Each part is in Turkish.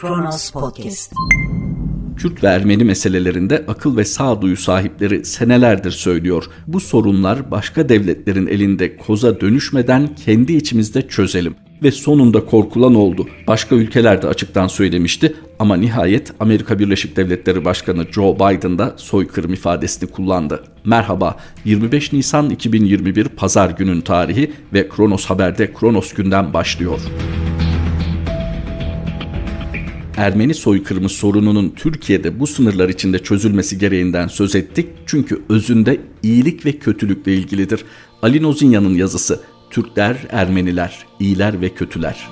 Kronos Podcast. Kürt ve Ermeni meselelerinde akıl ve sağduyu sahipleri senelerdir söylüyor. Bu sorunlar başka devletlerin elinde koza dönüşmeden kendi içimizde çözelim. Ve sonunda korkulan oldu. Başka ülkeler de açıktan söylemişti ama nihayet Amerika Birleşik Devletleri Başkanı Joe Biden da soykırım ifadesini kullandı. Merhaba, 25 Nisan 2021 Pazar günün tarihi ve Kronos Haber'de Kronos günden başlıyor. Ermeni soykırımı sorununun Türkiye'de bu sınırlar içinde çözülmesi gereğinden söz ettik. Çünkü özünde iyilik ve kötülükle ilgilidir. Ali Nozinya'nın yazısı Türkler, Ermeniler, iyiler ve kötüler.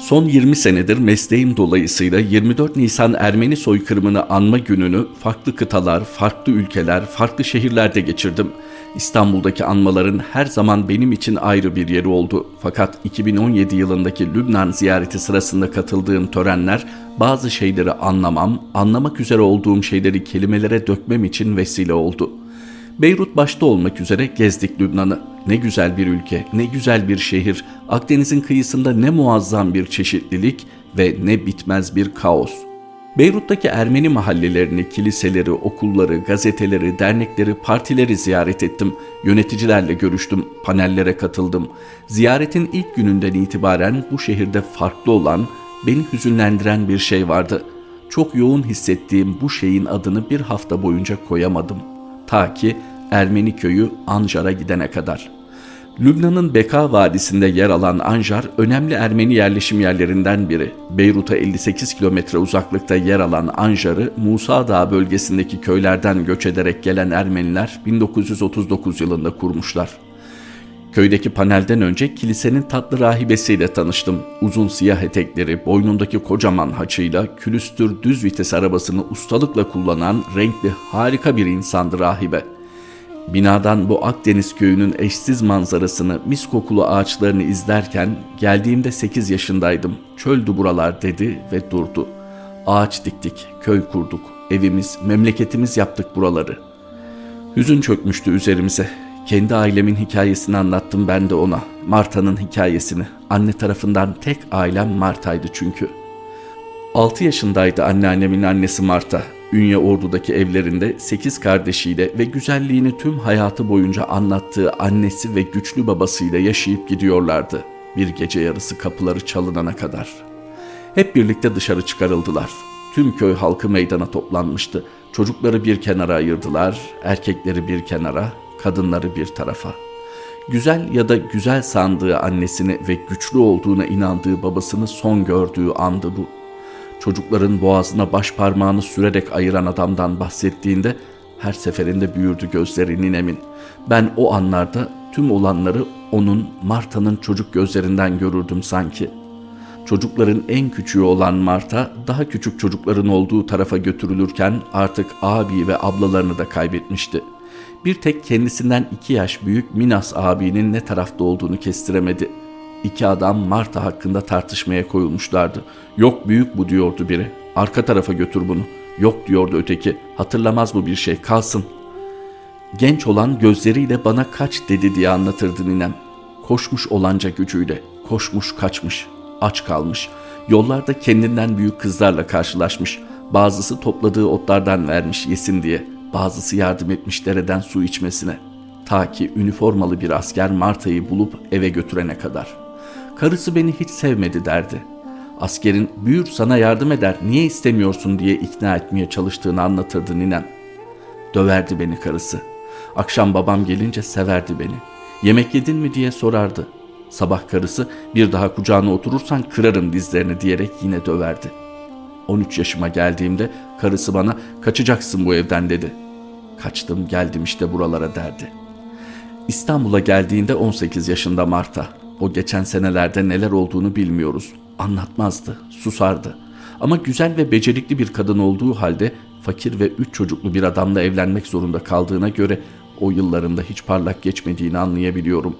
Son 20 senedir mesleğim dolayısıyla 24 Nisan Ermeni soykırımını anma gününü farklı kıtalar, farklı ülkeler, farklı şehirlerde geçirdim. İstanbul'daki anmaların her zaman benim için ayrı bir yeri oldu. Fakat 2017 yılındaki Lübnan ziyareti sırasında katıldığım törenler bazı şeyleri anlamam, anlamak üzere olduğum şeyleri kelimelere dökmem için vesile oldu. Beyrut başta olmak üzere gezdik Lübnan'ı. Ne güzel bir ülke, ne güzel bir şehir. Akdeniz'in kıyısında ne muazzam bir çeşitlilik ve ne bitmez bir kaos. Beyrut'taki Ermeni mahallelerini, kiliseleri, okulları, gazeteleri, dernekleri, partileri ziyaret ettim. Yöneticilerle görüştüm, panellere katıldım. Ziyaretin ilk gününden itibaren bu şehirde farklı olan, beni hüzünlendiren bir şey vardı. Çok yoğun hissettiğim bu şeyin adını bir hafta boyunca koyamadım. Ta ki Ermeni köyü Anjar'a gidene kadar.'' Lübnan'ın Beka Vadisi'nde yer alan Anjar önemli Ermeni yerleşim yerlerinden biri. Beyrut'a 58 kilometre uzaklıkta yer alan Anjar'ı Musa Dağı bölgesindeki köylerden göç ederek gelen Ermeniler 1939 yılında kurmuşlar. Köydeki panelden önce kilisenin tatlı rahibesiyle tanıştım. Uzun siyah etekleri, boynundaki kocaman haçıyla külüstür düz vites arabasını ustalıkla kullanan renkli harika bir insandı rahibe.'' Binadan bu Akdeniz köyünün eşsiz manzarasını, mis kokulu ağaçlarını izlerken geldiğimde 8 yaşındaydım. Çöldü buralar dedi ve durdu. Ağaç diktik, köy kurduk, evimiz, memleketimiz yaptık buraları. Hüzün çökmüştü üzerimize. Kendi ailemin hikayesini anlattım ben de ona. Marta'nın hikayesini. Anne tarafından tek ailem Marta'ydı çünkü. 6 yaşındaydı anneannemin annesi Marta. Ünye Ordu'daki evlerinde sekiz kardeşiyle ve güzelliğini tüm hayatı boyunca anlattığı annesi ve güçlü babasıyla yaşayıp gidiyorlardı. Bir gece yarısı kapıları çalınana kadar. Hep birlikte dışarı çıkarıldılar. Tüm köy halkı meydana toplanmıştı. Çocukları bir kenara ayırdılar, erkekleri bir kenara, kadınları bir tarafa. Güzel ya da güzel sandığı annesini ve güçlü olduğuna inandığı babasını son gördüğü andı bu çocukların boğazına baş parmağını sürerek ayıran adamdan bahsettiğinde her seferinde büyürdü gözleri emin. Ben o anlarda tüm olanları onun Marta'nın çocuk gözlerinden görürdüm sanki. Çocukların en küçüğü olan Marta daha küçük çocukların olduğu tarafa götürülürken artık abi ve ablalarını da kaybetmişti. Bir tek kendisinden iki yaş büyük Minas abinin ne tarafta olduğunu kestiremedi.'' İki adam Marta hakkında tartışmaya koyulmuşlardı. Yok büyük bu diyordu biri. Arka tarafa götür bunu. Yok diyordu öteki. Hatırlamaz bu bir şey kalsın. Genç olan gözleriyle bana kaç dedi diye anlatırdı ninem. Koşmuş olanca gücüyle. Koşmuş kaçmış. Aç kalmış. Yollarda kendinden büyük kızlarla karşılaşmış. Bazısı topladığı otlardan vermiş yesin diye. Bazısı yardım etmiş dereden su içmesine. Ta ki üniformalı bir asker Marta'yı bulup eve götürene kadar.'' Karısı beni hiç sevmedi derdi. Askerin büyür sana yardım eder niye istemiyorsun diye ikna etmeye çalıştığını anlatırdı ninem. Döverdi beni karısı. Akşam babam gelince severdi beni. Yemek yedin mi diye sorardı. Sabah karısı bir daha kucağına oturursan kırarım dizlerini diyerek yine döverdi. 13 yaşıma geldiğimde karısı bana kaçacaksın bu evden dedi. Kaçtım geldim işte buralara derdi. İstanbul'a geldiğinde 18 yaşında Marta. O geçen senelerde neler olduğunu bilmiyoruz. Anlatmazdı, susardı. Ama güzel ve becerikli bir kadın olduğu halde fakir ve üç çocuklu bir adamla evlenmek zorunda kaldığına göre o yıllarında hiç parlak geçmediğini anlayabiliyorum.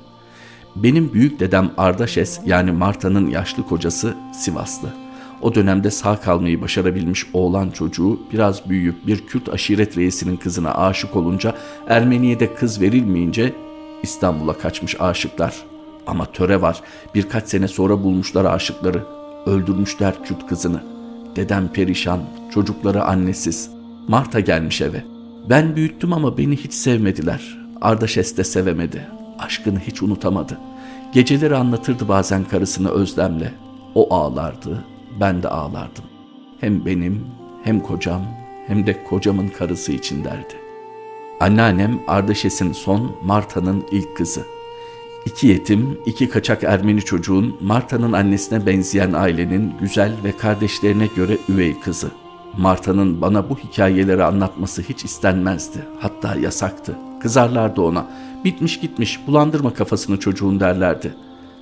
Benim büyük dedem Ardaşes yani Marta'nın yaşlı kocası Sivaslı. O dönemde sağ kalmayı başarabilmiş oğlan çocuğu biraz büyüyüp bir Kürt aşiret reisinin kızına aşık olunca Ermeniye'de kız verilmeyince İstanbul'a kaçmış aşıklar Ama töre var. Birkaç sene sonra bulmuşlar aşıkları. Öldürmüşler Kürt kızını. Dedem perişan, çocukları annesiz. Marta gelmiş eve. Ben büyüttüm ama beni hiç sevmediler. Ardaşes de sevemedi. Aşkını hiç unutamadı. Geceleri anlatırdı bazen karısını özlemle. O ağlardı, ben de ağlardım. Hem benim, hem kocam, hem de kocamın karısı için derdi. Anneannem Ardaşes'in son, Marta'nın ilk kızı. İki yetim, iki kaçak Ermeni çocuğun Marta'nın annesine benzeyen ailenin güzel ve kardeşlerine göre üvey kızı. Marta'nın bana bu hikayeleri anlatması hiç istenmezdi. Hatta yasaktı. Kızarlardı ona. Bitmiş gitmiş, bulandırma kafasını çocuğun derlerdi.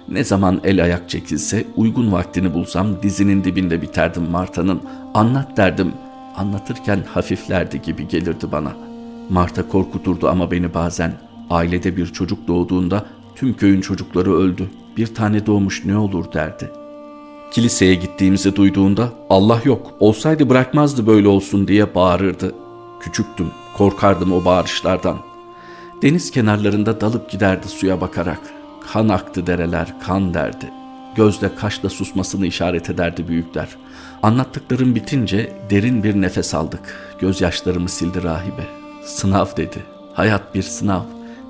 Ne zaman el ayak çekilse, uygun vaktini bulsam dizinin dibinde biterdim Marta'nın. Anlat derdim. Anlatırken hafiflerdi gibi gelirdi bana. Marta korkuturdu ama beni bazen. Ailede bir çocuk doğduğunda tüm köyün çocukları öldü. Bir tane doğmuş ne olur derdi. Kiliseye gittiğimizi duyduğunda Allah yok olsaydı bırakmazdı böyle olsun diye bağırırdı. Küçüktüm korkardım o bağırışlardan. Deniz kenarlarında dalıp giderdi suya bakarak. Kan aktı dereler kan derdi. Gözle kaşla susmasını işaret ederdi büyükler. Anlattıklarım bitince derin bir nefes aldık. Gözyaşlarımı sildi rahibe. Sınav dedi. Hayat bir sınav.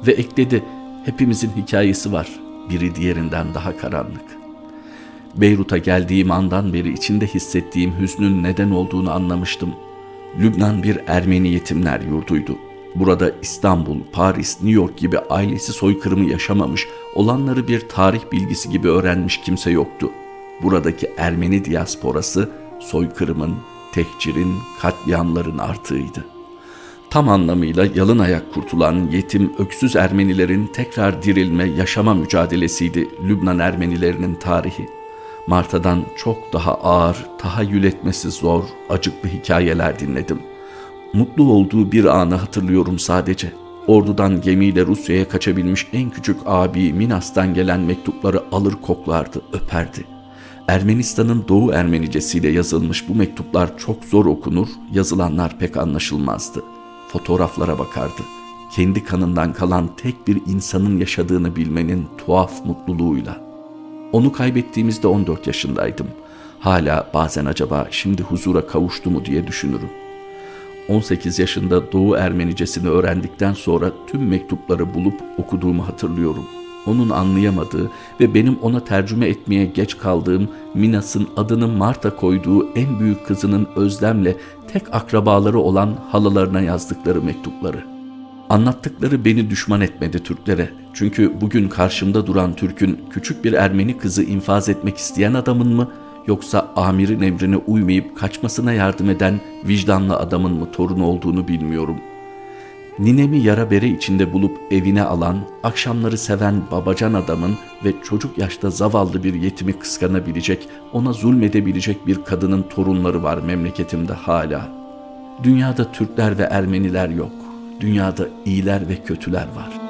Ve ekledi hepimizin hikayesi var. Biri diğerinden daha karanlık. Beyrut'a geldiğim andan beri içinde hissettiğim hüznün neden olduğunu anlamıştım. Lübnan bir Ermeni yetimler yurduydu. Burada İstanbul, Paris, New York gibi ailesi soykırımı yaşamamış, olanları bir tarih bilgisi gibi öğrenmiş kimse yoktu. Buradaki Ermeni diasporası soykırımın, tehcirin, katliamların artığıydı. Tam anlamıyla yalın ayak kurtulan yetim öksüz Ermenilerin tekrar dirilme, yaşama mücadelesiydi Lübnan Ermenilerinin tarihi. Marta'dan çok daha ağır, tahayyül etmesi zor, acıklı hikayeler dinledim. Mutlu olduğu bir anı hatırlıyorum sadece. Ordudan gemiyle Rusya'ya kaçabilmiş en küçük abi Minas'tan gelen mektupları alır koklardı, öperdi. Ermenistan'ın Doğu Ermenicesiyle yazılmış bu mektuplar çok zor okunur, yazılanlar pek anlaşılmazdı. Fotoğraflara bakardı. Kendi kanından kalan tek bir insanın yaşadığını bilmenin tuhaf mutluluğuyla.'' Onu kaybettiğimizde 14 yaşındaydım. Hala bazen acaba şimdi huzura kavuştu mu diye düşünürüm. 18 yaşında Doğu Ermenicesini öğrendikten sonra tüm mektupları bulup okuduğumu hatırlıyorum. Onun anlayamadığı ve benim ona tercüme etmeye geç kaldığım Minas'ın adını Marta koyduğu en büyük kızının Özlem'le tek akrabaları olan halalarına yazdıkları mektupları.'' Anlattıkları beni düşman etmedi Türklere. Çünkü bugün karşımda duran Türk'ün küçük bir Ermeni kızı infaz etmek isteyen adamın mı yoksa amirin emrine uymayıp kaçmasına yardım eden vicdanlı adamın mı torunu olduğunu bilmiyorum. Ninemi yara bere içinde bulup evine alan, akşamları seven babacan adamın ve çocuk yaşta zavallı bir yetimi kıskanabilecek, ona zulmedebilecek bir kadının torunları var memleketimde hala. Dünyada Türkler ve Ermeniler yok dünyada iyiler ve kötüler var.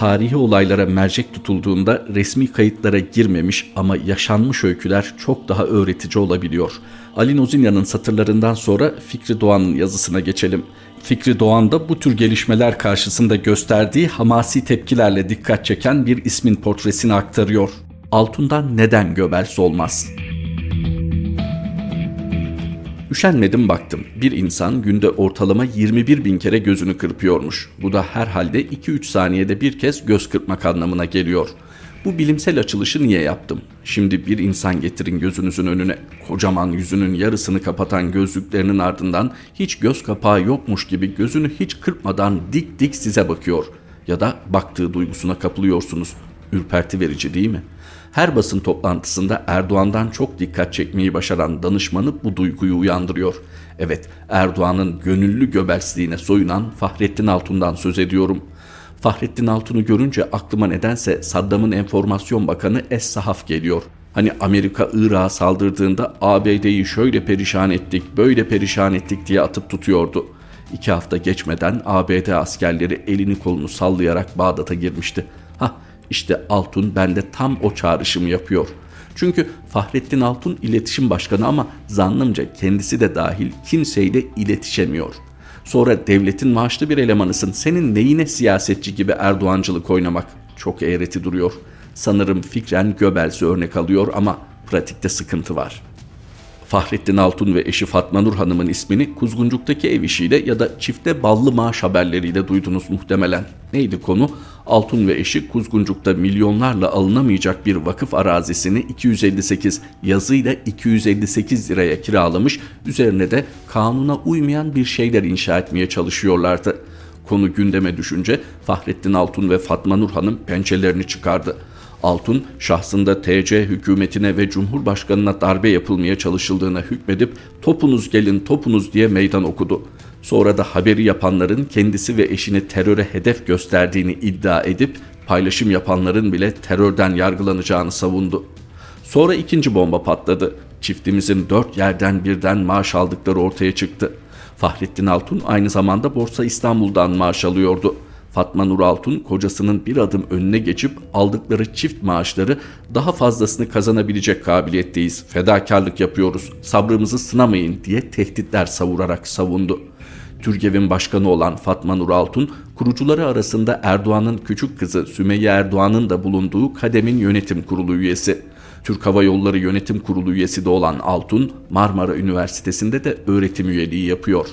Tarihi olaylara mercek tutulduğunda resmi kayıtlara girmemiş ama yaşanmış öyküler çok daha öğretici olabiliyor. Ali Nozinya'nın satırlarından sonra Fikri Doğan'ın yazısına geçelim. Fikri Doğan da bu tür gelişmeler karşısında gösterdiği hamasi tepkilerle dikkat çeken bir ismin portresini aktarıyor. Altun'dan neden Göbels olmaz?'' Üşenmedim baktım. Bir insan günde ortalama 21 bin kere gözünü kırpıyormuş. Bu da herhalde 2-3 saniyede bir kez göz kırpmak anlamına geliyor. Bu bilimsel açılışı niye yaptım? Şimdi bir insan getirin gözünüzün önüne. Kocaman yüzünün yarısını kapatan gözlüklerinin ardından hiç göz kapağı yokmuş gibi gözünü hiç kırpmadan dik dik size bakıyor. Ya da baktığı duygusuna kapılıyorsunuz. Ürperti verici değil mi?'' Her basın toplantısında Erdoğan'dan çok dikkat çekmeyi başaran danışmanı bu duyguyu uyandırıyor. Evet, Erdoğan'ın gönüllü göbersliğine soyunan Fahrettin Altun'dan söz ediyorum. Fahrettin Altun'u görünce aklıma nedense Saddam'ın enformasyon bakanı Es-Sahaf geliyor. Hani Amerika Irak'a saldırdığında ABD'yi şöyle perişan ettik, böyle perişan ettik diye atıp tutuyordu. İki hafta geçmeden ABD askerleri elini kolunu sallayarak Bağdat'a girmişti. Hah işte Altun bende tam o çağrışımı yapıyor. Çünkü Fahrettin Altun iletişim başkanı ama zannımca kendisi de dahil kimseyle iletişemiyor. Sonra devletin maaşlı bir elemanısın. Senin neyine siyasetçi gibi Erdoğancılık oynamak? Çok eğreti duruyor. Sanırım fikren Göbels'i örnek alıyor ama pratikte sıkıntı var.'' Fahrettin Altun ve eşi Fatma Nur Hanım'ın ismini Kuzguncuk'taki ev işiyle ya da çifte ballı maaş haberleriyle duydunuz muhtemelen. Neydi konu? Altun ve eşi Kuzguncuk'ta milyonlarla alınamayacak bir vakıf arazisini 258 yazıyla 258 liraya kiralamış, üzerine de kanuna uymayan bir şeyler inşa etmeye çalışıyorlardı. Konu gündeme düşünce Fahrettin Altun ve Fatma Nur Hanım pençelerini çıkardı. Altun şahsında TC hükümetine ve Cumhurbaşkanına darbe yapılmaya çalışıldığına hükmedip topunuz gelin topunuz diye meydan okudu. Sonra da haberi yapanların kendisi ve eşini teröre hedef gösterdiğini iddia edip paylaşım yapanların bile terörden yargılanacağını savundu. Sonra ikinci bomba patladı. Çiftimizin dört yerden birden maaş aldıkları ortaya çıktı. Fahrettin Altun aynı zamanda Borsa İstanbul'dan maaş alıyordu.'' Fatma Nur Altun kocasının bir adım önüne geçip aldıkları çift maaşları daha fazlasını kazanabilecek kabiliyetteyiz. Fedakarlık yapıyoruz. Sabrımızı sınamayın diye tehditler savurarak savundu. Türgev'in başkanı olan Fatma Nur Altun, kurucuları arasında Erdoğan'ın küçük kızı Sümeyye Erdoğan'ın da bulunduğu Kadem'in yönetim kurulu üyesi. Türk Hava Yolları Yönetim Kurulu üyesi de olan Altun, Marmara Üniversitesi'nde de öğretim üyeliği yapıyor.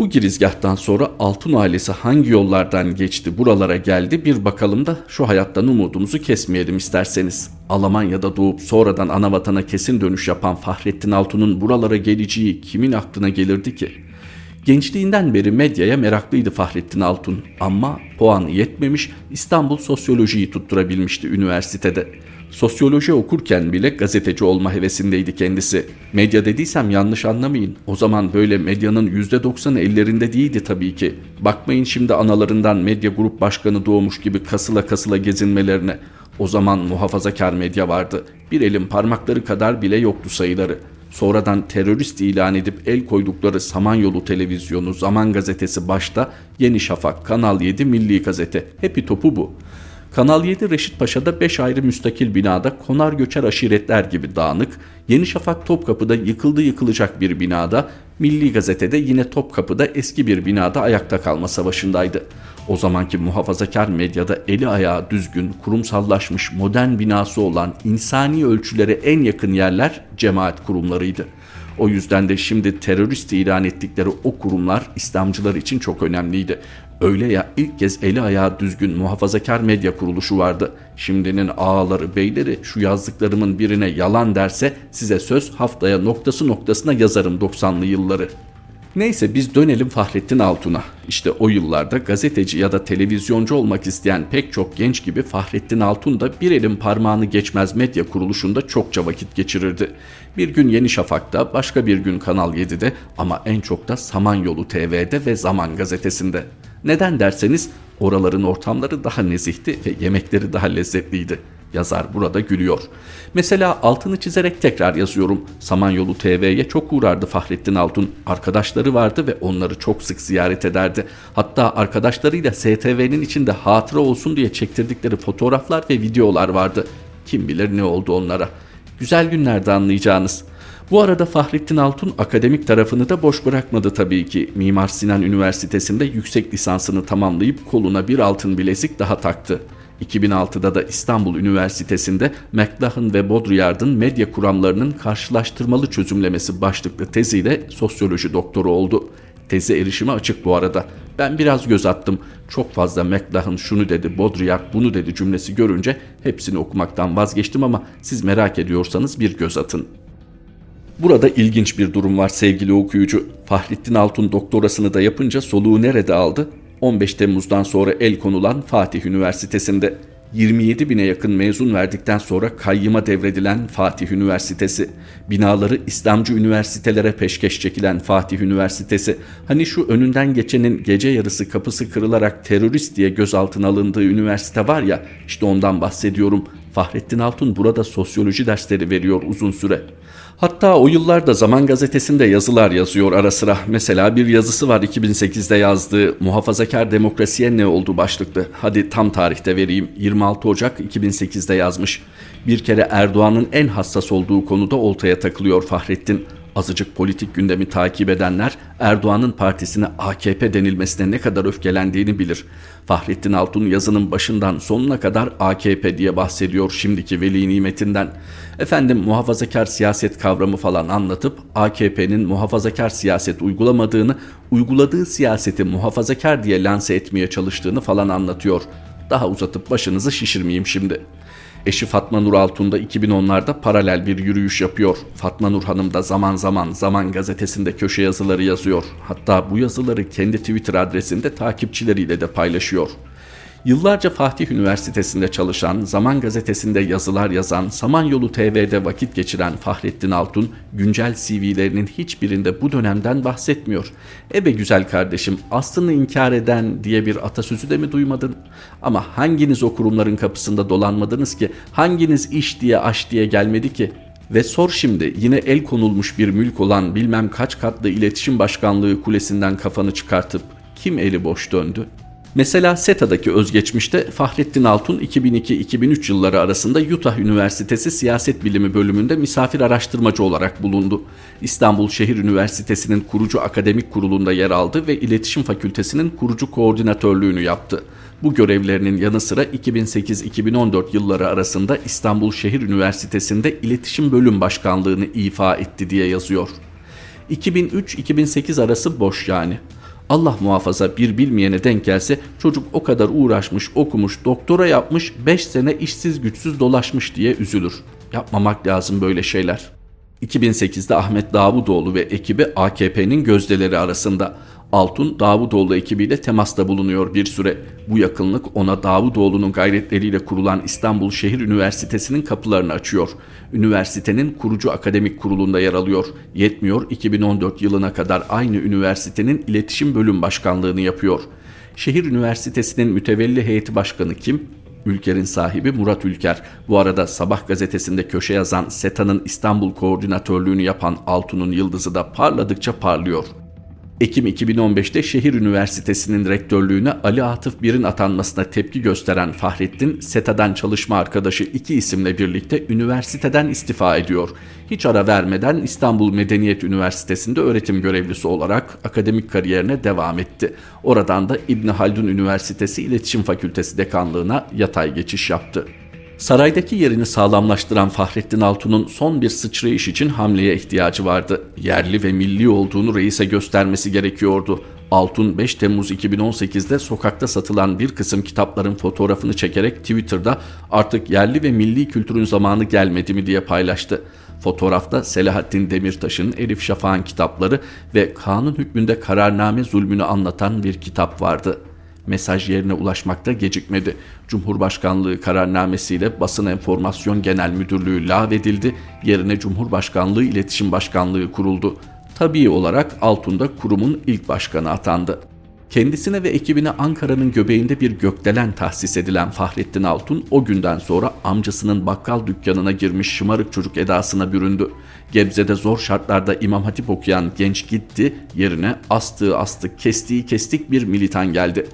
Bu girizgahtan sonra Altun ailesi hangi yollardan geçti buralara geldi bir bakalım da şu hayattan umudumuzu kesmeyelim isterseniz. Almanya'da doğup sonradan ana vatana kesin dönüş yapan Fahrettin Altun'un buralara geleceği kimin aklına gelirdi ki? Gençliğinden beri medyaya meraklıydı Fahrettin Altun ama puanı yetmemiş İstanbul Sosyolojiyi tutturabilmişti üniversitede. Sosyoloji okurken bile gazeteci olma hevesindeydi kendisi. Medya dediysem yanlış anlamayın. O zaman böyle medyanın %90'ı ellerinde değildi tabii ki. Bakmayın şimdi analarından medya grup başkanı doğmuş gibi kasıla kasıla gezinmelerine. O zaman muhafazakar medya vardı. Bir elin parmakları kadar bile yoktu sayıları. Sonradan terörist ilan edip el koydukları Samanyolu Televizyonu, Zaman Gazetesi başta Yeni Şafak, Kanal 7, Milli Gazete. Hepi topu bu. Kanal 7 Reşit Paşa'da 5 ayrı müstakil binada konar göçer aşiretler gibi dağınık, Yeni Şafak Topkapı'da yıkıldı yıkılacak bir binada, Milli Gazete'de yine Topkapı'da eski bir binada ayakta kalma savaşındaydı. O zamanki muhafazakar medyada eli ayağı düzgün, kurumsallaşmış modern binası olan insani ölçülere en yakın yerler cemaat kurumlarıydı. O yüzden de şimdi terörist ilan ettikleri o kurumlar İslamcılar için çok önemliydi. Öyle ya ilk kez eli ayağı düzgün muhafazakar medya kuruluşu vardı. Şimdinin ağaları beyleri şu yazdıklarımın birine yalan derse size söz haftaya noktası noktasına yazarım 90'lı yılları. Neyse biz dönelim Fahrettin Altun'a. İşte o yıllarda gazeteci ya da televizyoncu olmak isteyen pek çok genç gibi Fahrettin Altun da bir elin parmağını geçmez medya kuruluşunda çokça vakit geçirirdi. Bir gün Yeni Şafak'ta, başka bir gün Kanal 7'de ama en çok da Samanyolu TV'de ve Zaman Gazetesi'nde. Neden derseniz oraların ortamları daha nezihti ve yemekleri daha lezzetliydi. Yazar burada gülüyor. Mesela altını çizerek tekrar yazıyorum. Samanyolu TV'ye çok uğrardı Fahrettin Altun. Arkadaşları vardı ve onları çok sık ziyaret ederdi. Hatta arkadaşlarıyla STV'nin içinde hatıra olsun diye çektirdikleri fotoğraflar ve videolar vardı. Kim bilir ne oldu onlara. Güzel günlerde anlayacağınız. Bu arada Fahrettin Altun akademik tarafını da boş bırakmadı tabii ki. Mimar Sinan Üniversitesi'nde yüksek lisansını tamamlayıp koluna bir altın bilezik daha taktı. 2006'da da İstanbul Üniversitesi'nde McLuhan ve Baudrillard'ın medya kuramlarının karşılaştırmalı çözümlemesi başlıklı teziyle sosyoloji doktoru oldu. Teze erişime açık bu arada. Ben biraz göz attım. Çok fazla McLuhan şunu dedi, Baudrillard bunu dedi cümlesi görünce hepsini okumaktan vazgeçtim ama siz merak ediyorsanız bir göz atın. Burada ilginç bir durum var sevgili okuyucu. Fahrettin Altun doktorasını da yapınca soluğu nerede aldı? 15 Temmuz'dan sonra el konulan Fatih Üniversitesi'nde 27 bine yakın mezun verdikten sonra kayyıma devredilen Fatih Üniversitesi, binaları İslamcı üniversitelere peşkeş çekilen Fatih Üniversitesi, hani şu önünden geçenin gece yarısı kapısı kırılarak terörist diye gözaltına alındığı üniversite var ya, işte ondan bahsediyorum. Fahrettin Altun burada sosyoloji dersleri veriyor uzun süre. Hatta o yıllarda Zaman Gazetesi'nde yazılar yazıyor ara sıra. Mesela bir yazısı var 2008'de yazdığı Muhafazakar Demokrasiye ne oldu başlıklı. Hadi tam tarihte vereyim. 26 Ocak 2008'de yazmış. Bir kere Erdoğan'ın en hassas olduğu konuda oltaya takılıyor Fahrettin. Azıcık politik gündemi takip edenler Erdoğan'ın partisine AKP denilmesine ne kadar öfkelendiğini bilir. Fahrettin Altun yazının başından sonuna kadar AKP diye bahsediyor şimdiki veli nimetinden. Efendim muhafazakar siyaset kavramı falan anlatıp AKP'nin muhafazakar siyaset uygulamadığını, uyguladığı siyaseti muhafazakar diye lanse etmeye çalıştığını falan anlatıyor. Daha uzatıp başınızı şişirmeyeyim şimdi.'' Eşi Fatma Nur Altun da 2010'larda paralel bir yürüyüş yapıyor. Fatma Nur Hanım da zaman zaman Zaman gazetesinde köşe yazıları yazıyor. Hatta bu yazıları kendi Twitter adresinde takipçileriyle de paylaşıyor. Yıllarca Fatih Üniversitesi'nde çalışan, Zaman Gazetesi'nde yazılar yazan, Samanyolu TV'de vakit geçiren Fahrettin Altun, güncel CV'lerinin hiçbirinde bu dönemden bahsetmiyor. Ebe güzel kardeşim, aslını inkar eden diye bir atasözü de mi duymadın? Ama hanginiz o kurumların kapısında dolanmadınız ki, hanginiz iş diye aş diye gelmedi ki? Ve sor şimdi yine el konulmuş bir mülk olan bilmem kaç katlı iletişim başkanlığı kulesinden kafanı çıkartıp kim eli boş döndü?'' Mesela SETA'daki özgeçmişte Fahrettin Altun 2002-2003 yılları arasında Utah Üniversitesi Siyaset Bilimi bölümünde misafir araştırmacı olarak bulundu. İstanbul Şehir Üniversitesi'nin kurucu akademik kurulunda yer aldı ve İletişim Fakültesinin kurucu koordinatörlüğünü yaptı. Bu görevlerinin yanı sıra 2008-2014 yılları arasında İstanbul Şehir Üniversitesi'nde İletişim Bölüm Başkanlığını ifa etti diye yazıyor. 2003-2008 arası boş yani. Allah muhafaza bir bilmeyene denk gelse çocuk o kadar uğraşmış, okumuş, doktora yapmış, 5 sene işsiz güçsüz dolaşmış diye üzülür. Yapmamak lazım böyle şeyler. 2008'de Ahmet Davutoğlu ve ekibi AKP'nin gözdeleri arasında. Altun Davutoğlu ekibiyle temasta bulunuyor bir süre. Bu yakınlık ona Davutoğlu'nun gayretleriyle kurulan İstanbul Şehir Üniversitesi'nin kapılarını açıyor. Üniversitenin kurucu akademik kurulunda yer alıyor. Yetmiyor 2014 yılına kadar aynı üniversitenin iletişim bölüm başkanlığını yapıyor. Şehir Üniversitesi'nin mütevelli heyeti başkanı kim? Ülker'in sahibi Murat Ülker. Bu arada Sabah gazetesinde köşe yazan SETA'nın İstanbul koordinatörlüğünü yapan Altun'un yıldızı da parladıkça parlıyor. Ekim 2015'te Şehir Üniversitesi'nin rektörlüğüne Ali Atıf Bir'in atanmasına tepki gösteren Fahrettin, SETA'dan çalışma arkadaşı iki isimle birlikte üniversiteden istifa ediyor. Hiç ara vermeden İstanbul Medeniyet Üniversitesi'nde öğretim görevlisi olarak akademik kariyerine devam etti. Oradan da İbn Haldun Üniversitesi İletişim Fakültesi dekanlığına yatay geçiş yaptı. Saraydaki yerini sağlamlaştıran Fahrettin Altun'un son bir sıçrayış için hamleye ihtiyacı vardı. Yerli ve milli olduğunu reise göstermesi gerekiyordu. Altun 5 Temmuz 2018'de sokakta satılan bir kısım kitapların fotoğrafını çekerek Twitter'da artık yerli ve milli kültürün zamanı gelmedi mi diye paylaştı. Fotoğrafta Selahattin Demirtaş'ın Elif Şafak'ın kitapları ve kanun hükmünde kararname zulmünü anlatan bir kitap vardı mesaj yerine ulaşmakta gecikmedi. Cumhurbaşkanlığı kararnamesiyle Basın Enformasyon Genel Müdürlüğü lağvedildi, yerine Cumhurbaşkanlığı İletişim Başkanlığı kuruldu. Tabii olarak Altun'da kurumun ilk başkanı atandı. Kendisine ve ekibine Ankara'nın göbeğinde bir gökdelen tahsis edilen Fahrettin Altun o günden sonra amcasının bakkal dükkanına girmiş şımarık çocuk edasına büründü. Gebze'de zor şartlarda İmam Hatip okuyan genç gitti, yerine astığı astık, kestiği kestik bir militan geldi.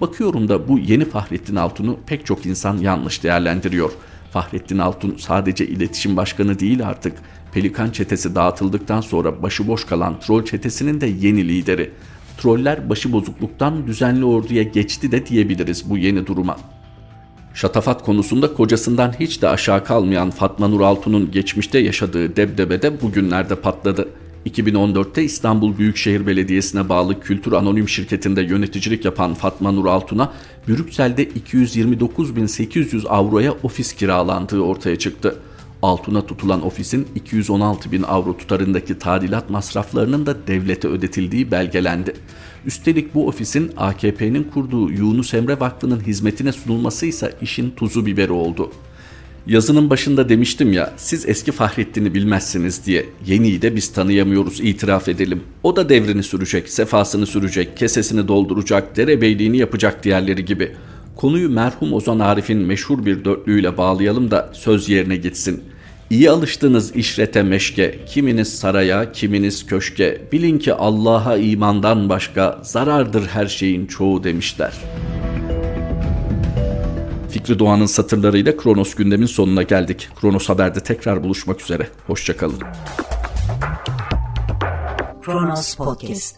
Bakıyorum da bu yeni Fahrettin Altun'u pek çok insan yanlış değerlendiriyor. Fahrettin Altun sadece iletişim başkanı değil artık. Pelikan çetesi dağıtıldıktan sonra başıboş kalan troll çetesinin de yeni lideri. Troller başıbozukluktan düzenli orduya geçti de diyebiliriz bu yeni duruma. Şatafat konusunda kocasından hiç de aşağı kalmayan Fatma Nur Altun'un geçmişte yaşadığı debdebede bugünlerde patladı. 2014'te İstanbul Büyükşehir Belediyesi'ne bağlı Kültür Anonim Şirketi'nde yöneticilik yapan Fatma Nur Altun'a Brüksel'de 229.800 avroya ofis kiralandığı ortaya çıktı. Altun'a tutulan ofisin 216 bin avro tutarındaki tadilat masraflarının da devlete ödetildiği belgelendi. Üstelik bu ofisin AKP'nin kurduğu Yunus Emre Vakfı'nın hizmetine sunulması ise işin tuzu biberi oldu. Yazının başında demiştim ya siz eski Fahrettin'i bilmezsiniz diye. Yeniyi de biz tanıyamıyoruz itiraf edelim. O da devrini sürecek, sefasını sürecek, kesesini dolduracak, derebeyliğini yapacak diğerleri gibi. Konuyu merhum Ozan Arif'in meşhur bir dörtlüğüyle bağlayalım da söz yerine gitsin. İyi alıştınız işrete meşke, kiminiz saraya, kiminiz köşke. Bilin ki Allah'a imandan başka zarardır her şeyin çoğu demişler.'' Fikri Doğan'ın satırlarıyla Kronos gündemin sonuna geldik. Kronos Haber'de tekrar buluşmak üzere. Hoşçakalın. Kronos Podcast